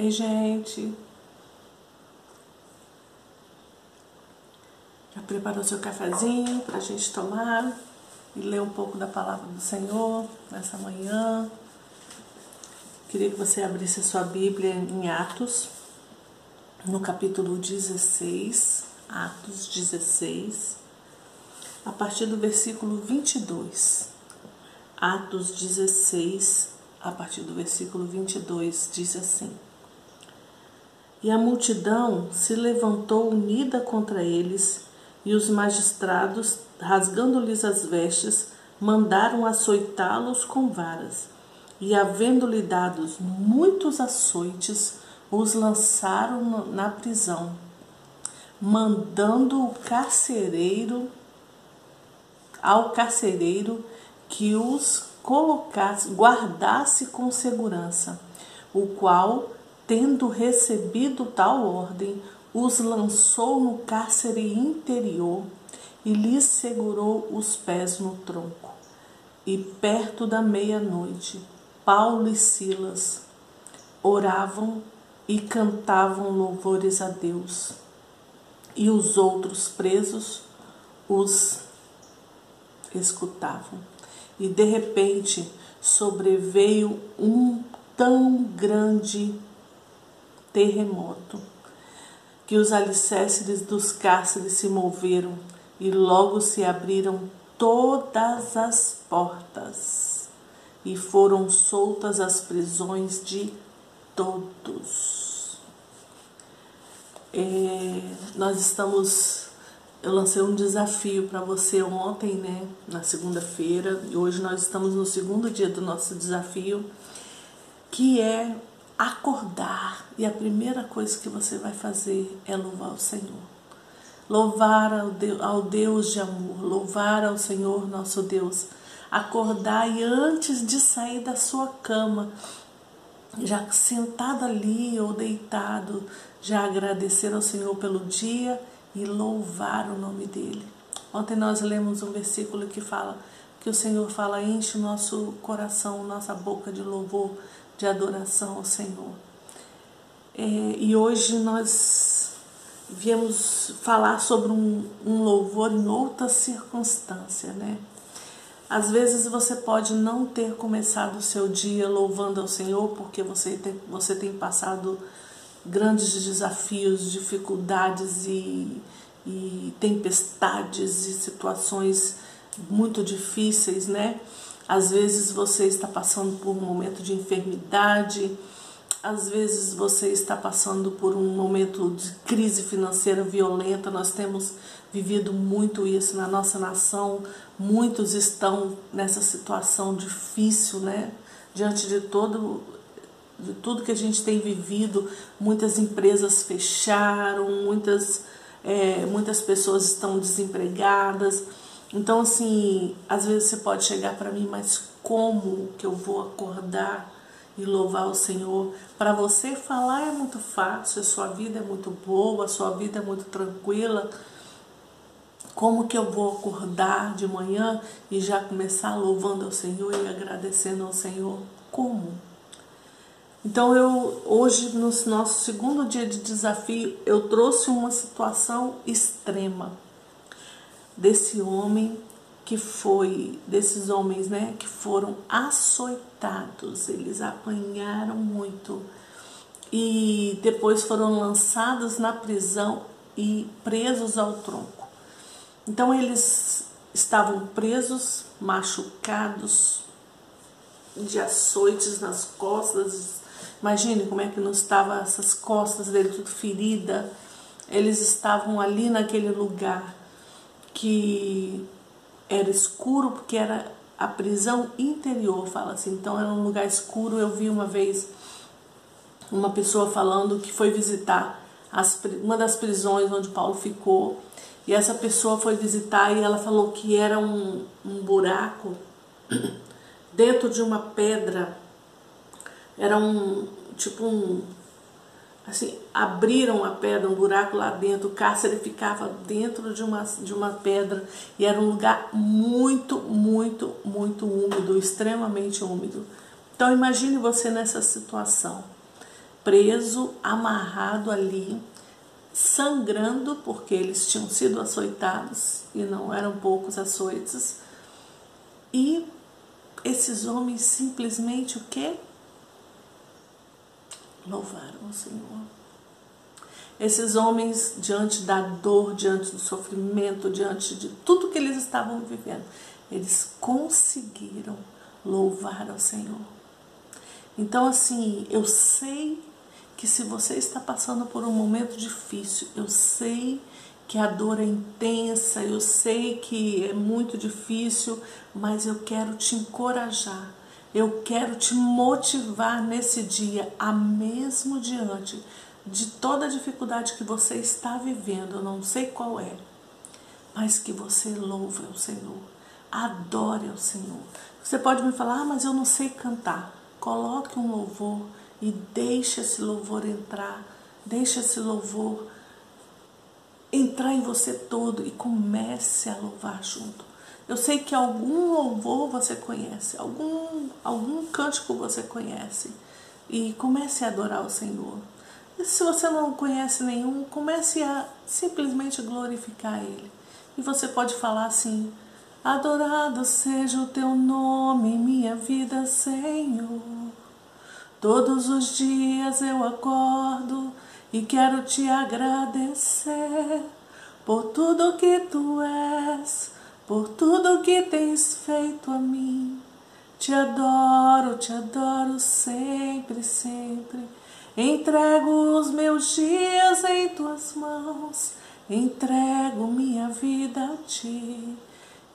Ei, gente. Já preparou seu cafezinho para a gente tomar e ler um pouco da palavra do Senhor nessa manhã? Queria que você abrisse a sua Bíblia em Atos, no capítulo 16, Atos 16, a partir do versículo 22. Atos 16, a partir do versículo 22, diz assim: E a multidão se levantou unida contra eles, e os magistrados, rasgando-lhes as vestes, mandaram açoitá-los com varas. E, havendo-lhe dados muitos açoites, os lançaram na prisão, mandando o carcereiro ao carcereiro que os colocasse, guardasse com segurança, o qual, tendo recebido tal ordem, os lançou no cárcere interior e lhes segurou os pés no tronco. E perto da meia-noite, Paulo e Silas oravam e cantavam louvores a Deus, e os outros presos os escutavam. E de repente sobreveio um tão grande terremoto que os alicerces dos cárceres se moveram e logo se abriram todas as portas e foram soltas as prisões de todos. É, nós estamos. Eu lancei um desafio para você ontem, né, na segunda-feira, e hoje nós estamos no segundo dia do nosso desafio, que é acordar. E a primeira coisa que você vai fazer é louvar o Senhor. Louvar ao Deus, ao Deus de amor, louvar ao Senhor nosso Deus acordar e antes de sair da sua cama, já sentado ali ou deitado, já agradecer ao Senhor pelo dia e louvar o nome dele. Ontem nós lemos um versículo que fala que o Senhor fala enche o nosso coração, nossa boca de louvor, de adoração ao Senhor. É, e hoje nós viemos falar sobre um, um louvor em outra circunstância, né? Às vezes você pode não ter começado o seu dia louvando ao Senhor porque você tem, você tem passado grandes desafios, dificuldades e, e tempestades e situações muito difíceis, né? Às vezes você está passando por um momento de enfermidade, às vezes você está passando por um momento de crise financeira violenta. Nós temos vivido muito isso na nossa nação. Muitos estão nessa situação difícil, né? Diante de todo de tudo que a gente tem vivido, muitas empresas fecharam, muitas é, muitas pessoas estão desempregadas. Então, assim, às vezes você pode chegar para mim, mas como que eu vou acordar e louvar o Senhor. Para você falar é muito fácil, a sua vida é muito boa, a sua vida é muito tranquila. Como que eu vou acordar de manhã e já começar louvando ao Senhor e agradecendo ao Senhor? Como? Então eu hoje no nosso segundo dia de desafio, eu trouxe uma situação extrema desse homem que foi desses homens, né, que foram açoitados, eles apanharam muito e depois foram lançados na prisão e presos ao tronco. Então eles estavam presos, machucados, de açoites nas costas. Imagine como é que não estava essas costas dele tudo ferida. Eles estavam ali naquele lugar que era escuro porque era a prisão interior, fala assim. Então era um lugar escuro. Eu vi uma vez uma pessoa falando que foi visitar as, uma das prisões onde Paulo ficou. E essa pessoa foi visitar e ela falou que era um, um buraco dentro de uma pedra. Era um tipo um assim, abriram a pedra, um buraco lá dentro, o cárcere ficava dentro de uma, de uma pedra e era um lugar muito, muito, muito úmido, extremamente úmido. Então imagine você nessa situação, preso, amarrado ali, sangrando, porque eles tinham sido açoitados e não eram poucos açoites. E esses homens simplesmente o que? Louvaram o Senhor. Esses homens, diante da dor, diante do sofrimento, diante de tudo que eles estavam vivendo, eles conseguiram louvar ao Senhor. Então, assim, eu sei que se você está passando por um momento difícil, eu sei que a dor é intensa, eu sei que é muito difícil, mas eu quero te encorajar, eu quero te motivar nesse dia, a mesmo diante de toda a dificuldade que você está vivendo, eu não sei qual é, mas que você louve ao Senhor, adore ao Senhor. Você pode me falar, ah, mas eu não sei cantar. Coloque um louvor e deixe esse louvor entrar, deixe esse louvor entrar em você todo e comece a louvar junto. Eu sei que algum louvor você conhece, algum, algum cântico você conhece e comece a adorar o Senhor. E se você não conhece nenhum, comece a simplesmente glorificar Ele. E você pode falar assim: Adorado seja o teu nome, minha vida, Senhor. Todos os dias eu acordo e quero te agradecer por tudo que tu és, por tudo que tens feito a mim. Te adoro, te adoro sempre, sempre. Entrego os meus dias em tuas mãos, entrego minha vida a ti.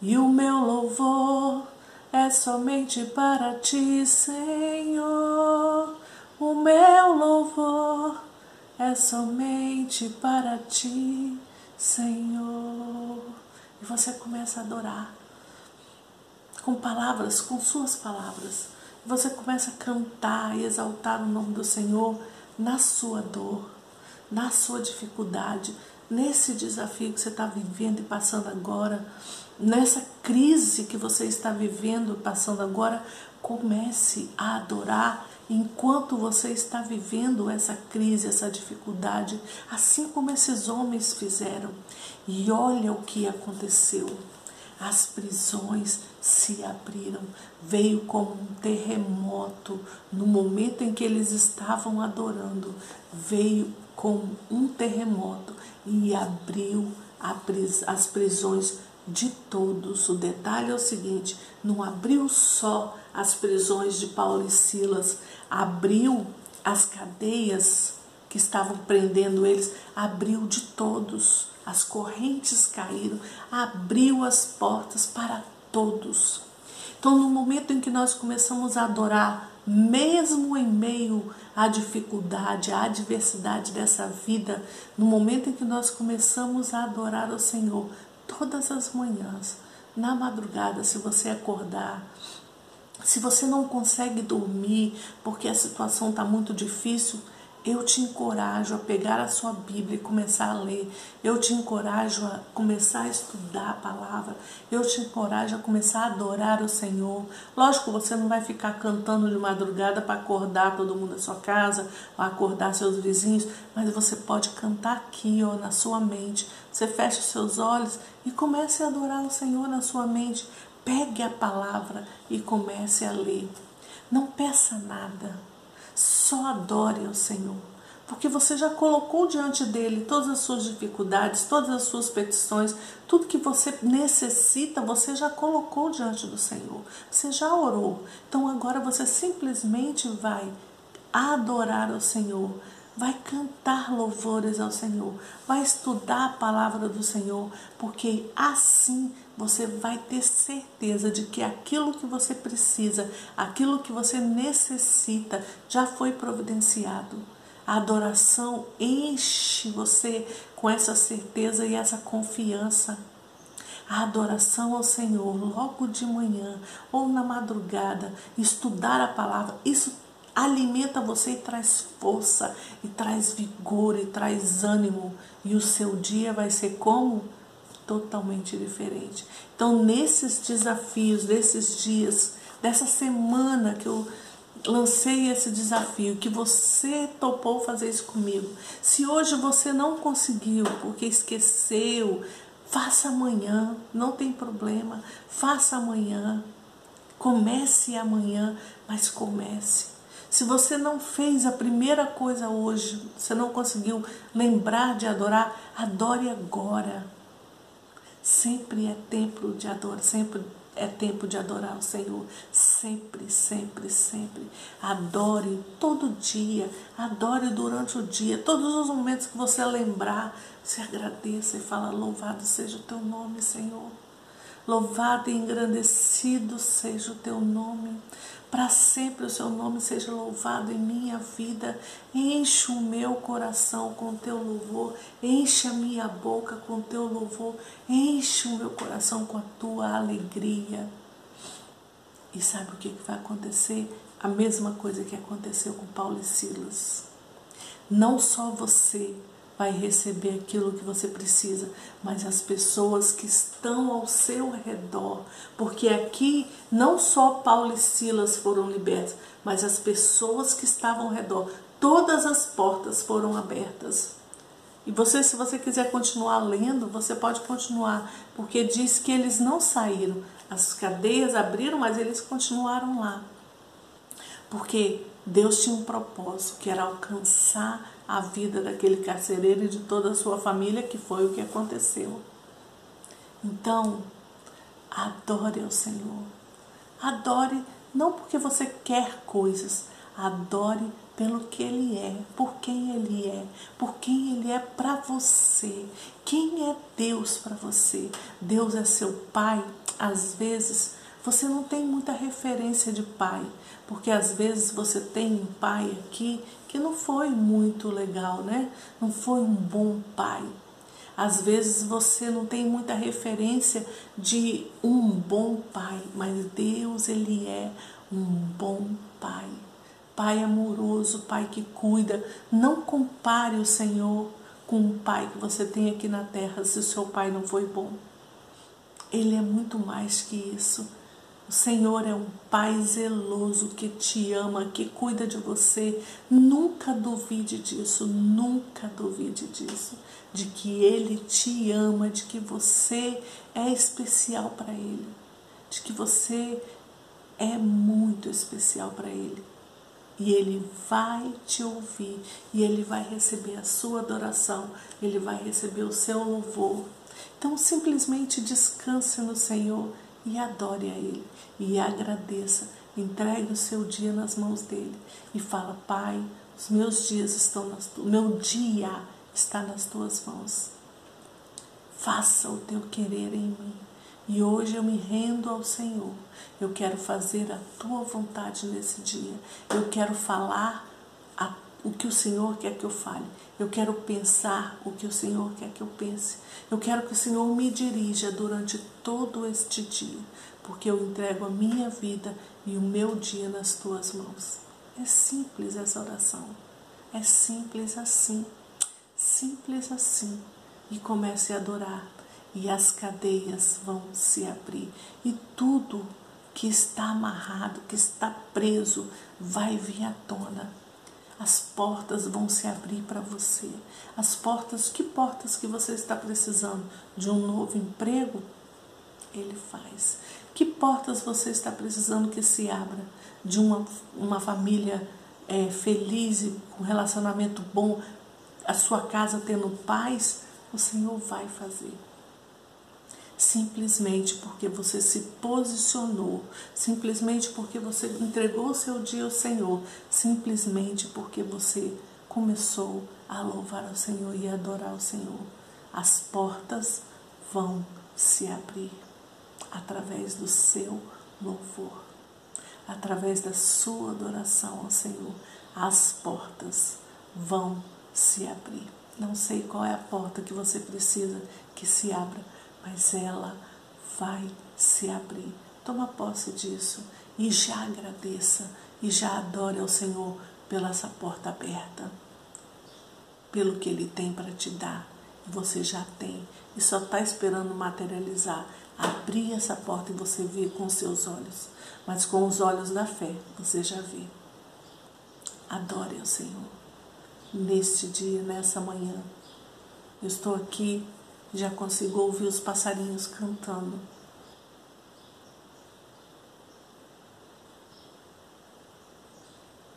E o meu louvor é somente para ti, Senhor. O meu louvor é somente para ti, Senhor. E você começa a adorar com palavras, com suas palavras. Você começa a cantar e exaltar o nome do Senhor na sua dor, na sua dificuldade, nesse desafio que você está vivendo e passando agora nessa crise que você está vivendo, passando agora, comece a adorar enquanto você está vivendo essa crise, essa dificuldade, assim como esses homens fizeram. E olha o que aconteceu. As prisões se abriram, veio como um terremoto no momento em que eles estavam adorando, veio como um terremoto e abriu as prisões de todos. O detalhe é o seguinte: não abriu só as prisões de Paulo e Silas, abriu as cadeias que estavam prendendo eles, abriu de todos. As correntes caíram, abriu as portas para todos. Então, no momento em que nós começamos a adorar, mesmo em meio à dificuldade, à adversidade dessa vida, no momento em que nós começamos a adorar o Senhor, todas as manhãs, na madrugada, se você acordar, se você não consegue dormir porque a situação está muito difícil, eu te encorajo a pegar a sua Bíblia e começar a ler. Eu te encorajo a começar a estudar a palavra. Eu te encorajo a começar a adorar o Senhor. Lógico, você não vai ficar cantando de madrugada para acordar todo mundo da sua casa, acordar seus vizinhos, mas você pode cantar aqui, ó, na sua mente. Você fecha os seus olhos e comece a adorar o Senhor na sua mente. Pegue a palavra e comece a ler. Não peça nada só adore ao Senhor, porque você já colocou diante dele todas as suas dificuldades, todas as suas petições, tudo que você necessita, você já colocou diante do Senhor. Você já orou. Então agora você simplesmente vai adorar ao Senhor vai cantar louvores ao Senhor, vai estudar a palavra do Senhor, porque assim você vai ter certeza de que aquilo que você precisa, aquilo que você necessita, já foi providenciado. A adoração enche você com essa certeza e essa confiança. A adoração ao Senhor logo de manhã ou na madrugada, estudar a palavra, isso alimenta você e traz força, e traz vigor, e traz ânimo, e o seu dia vai ser como? Totalmente diferente. Então, nesses desafios, desses dias, dessa semana que eu lancei esse desafio, que você topou fazer isso comigo. Se hoje você não conseguiu, porque esqueceu, faça amanhã, não tem problema, faça amanhã. Comece amanhã, mas comece. Se você não fez a primeira coisa hoje, você não conseguiu lembrar de adorar, adore agora. Sempre é tempo de adorar, sempre é tempo de adorar o Senhor. Sempre, sempre, sempre. Adore todo dia. Adore durante o dia. Todos os momentos que você lembrar, se agradeça e fala: Louvado seja o teu nome, Senhor. Louvado e engrandecido seja o teu nome. Para sempre o seu nome seja louvado em minha vida. Enche o meu coração com teu louvor. Enche a minha boca com teu louvor. Enche o meu coração com a tua alegria. E sabe o que vai acontecer? A mesma coisa que aconteceu com Paulo e Silas. Não só você vai receber aquilo que você precisa, mas as pessoas que estão ao seu redor. Porque aqui não só Paulo e Silas foram libertos, mas as pessoas que estavam ao redor. Todas as portas foram abertas. E você, se você quiser continuar lendo, você pode continuar, porque diz que eles não saíram. As cadeias abriram, mas eles continuaram lá. Porque Deus tinha um propósito, que era alcançar a vida daquele carcereiro e de toda a sua família, que foi o que aconteceu. Então, adore ao Senhor. Adore não porque você quer coisas, adore pelo que Ele é, por quem Ele é, por quem Ele é para você. Quem é Deus para você? Deus é seu Pai? Às vezes você não tem muita referência de pai, porque às vezes você tem um pai aqui que não foi muito legal, né? Não foi um bom pai. Às vezes você não tem muita referência de um bom pai, mas Deus, Ele é um bom pai. Pai amoroso, pai que cuida. Não compare o Senhor com o pai que você tem aqui na terra se o seu pai não foi bom. Ele é muito mais que isso. O Senhor é um Pai zeloso que te ama, que cuida de você. Nunca duvide disso, nunca duvide disso. De que Ele te ama, de que você é especial para Ele, de que você é muito especial para Ele. E Ele vai te ouvir, e Ele vai receber a sua adoração, Ele vai receber o seu louvor. Então, simplesmente descanse no Senhor e adore a Ele e agradeça. Entregue o seu dia nas mãos dele e fala: Pai, os meus dias estão nas tu... meu dia está nas tuas mãos. Faça o teu querer em mim. E hoje eu me rendo ao Senhor. Eu quero fazer a tua vontade nesse dia. Eu quero falar o que o Senhor quer que eu fale. Eu quero pensar o que o Senhor quer que eu pense. Eu quero que o Senhor me dirija durante todo este dia, porque eu entrego a minha vida e o meu dia nas tuas mãos. É simples essa oração. É simples assim. Simples assim. E comece a adorar. E as cadeias vão se abrir. E tudo que está amarrado, que está preso, vai vir à tona as portas vão se abrir para você. As portas, que portas que você está precisando? De um novo emprego? Ele faz. Que portas você está precisando que se abra? De uma, uma família é, feliz com relacionamento bom, a sua casa tendo paz? O Senhor vai fazer simplesmente porque você se posicionou, simplesmente porque você entregou o seu dia ao Senhor, simplesmente porque você começou a louvar ao Senhor e adorar ao Senhor. As portas vão se abrir através do seu louvor, através da sua adoração ao Senhor. As portas vão se abrir. Não sei qual é a porta que você precisa que se abra, mas ela vai se abrir. Toma posse disso e já agradeça e já adore ao Senhor pela essa porta aberta, pelo que Ele tem para te dar. Você já tem e só está esperando materializar. Abrir essa porta e você ver com seus olhos, mas com os olhos da fé, você já vê. Adore ao Senhor. Neste dia, nessa manhã, eu estou aqui, já consigo ouvir os passarinhos cantando.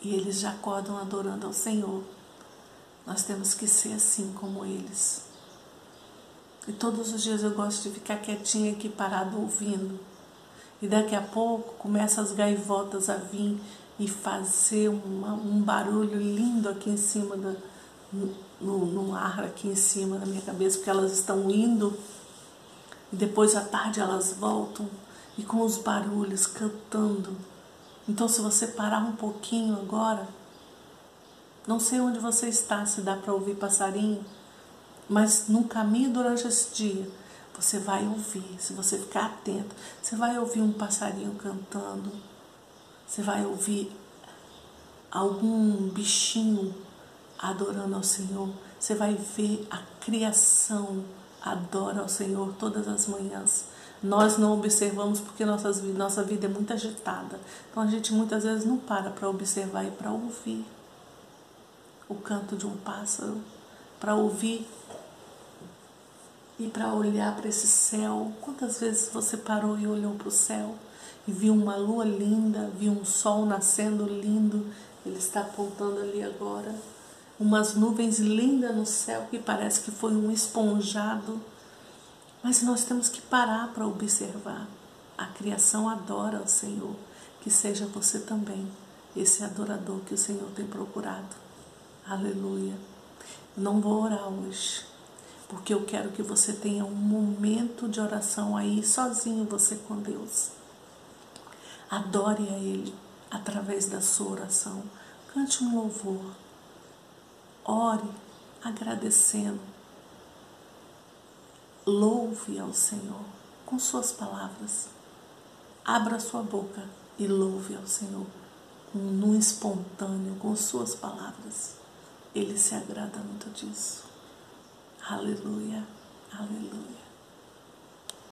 E eles já acordam adorando ao Senhor. Nós temos que ser assim como eles. E todos os dias eu gosto de ficar quietinha aqui parado ouvindo. E daqui a pouco começam as gaivotas a vir e fazer uma, um barulho lindo aqui em cima da, no, no ar aqui em cima da minha cabeça, porque elas estão indo. E depois à tarde elas voltam e com os barulhos cantando. Então, se você parar um pouquinho agora, não sei onde você está, se dá para ouvir passarinho, mas no caminho durante esse dia, você vai ouvir, se você ficar atento, você vai ouvir um passarinho cantando, você vai ouvir algum bichinho adorando ao Senhor, você vai ver a criação adora ao Senhor todas as manhãs. Nós não observamos porque nossas, nossa vida é muito agitada. Então a gente muitas vezes não para para observar e para ouvir o canto de um pássaro, para ouvir e para olhar para esse céu. Quantas vezes você parou e olhou para o céu e viu uma lua linda, viu um sol nascendo lindo? Ele está apontando ali agora. Umas nuvens lindas no céu que parece que foi um esponjado. Mas nós temos que parar para observar. A criação adora o Senhor. Que seja você também esse adorador que o Senhor tem procurado. Aleluia. Não vou orar hoje, porque eu quero que você tenha um momento de oração aí, sozinho você com Deus. Adore a Ele através da sua oração. Cante um louvor. Ore agradecendo. Louve ao Senhor com suas palavras. Abra sua boca e louve ao Senhor no espontâneo, com suas palavras. Ele se agrada muito disso. Aleluia, aleluia.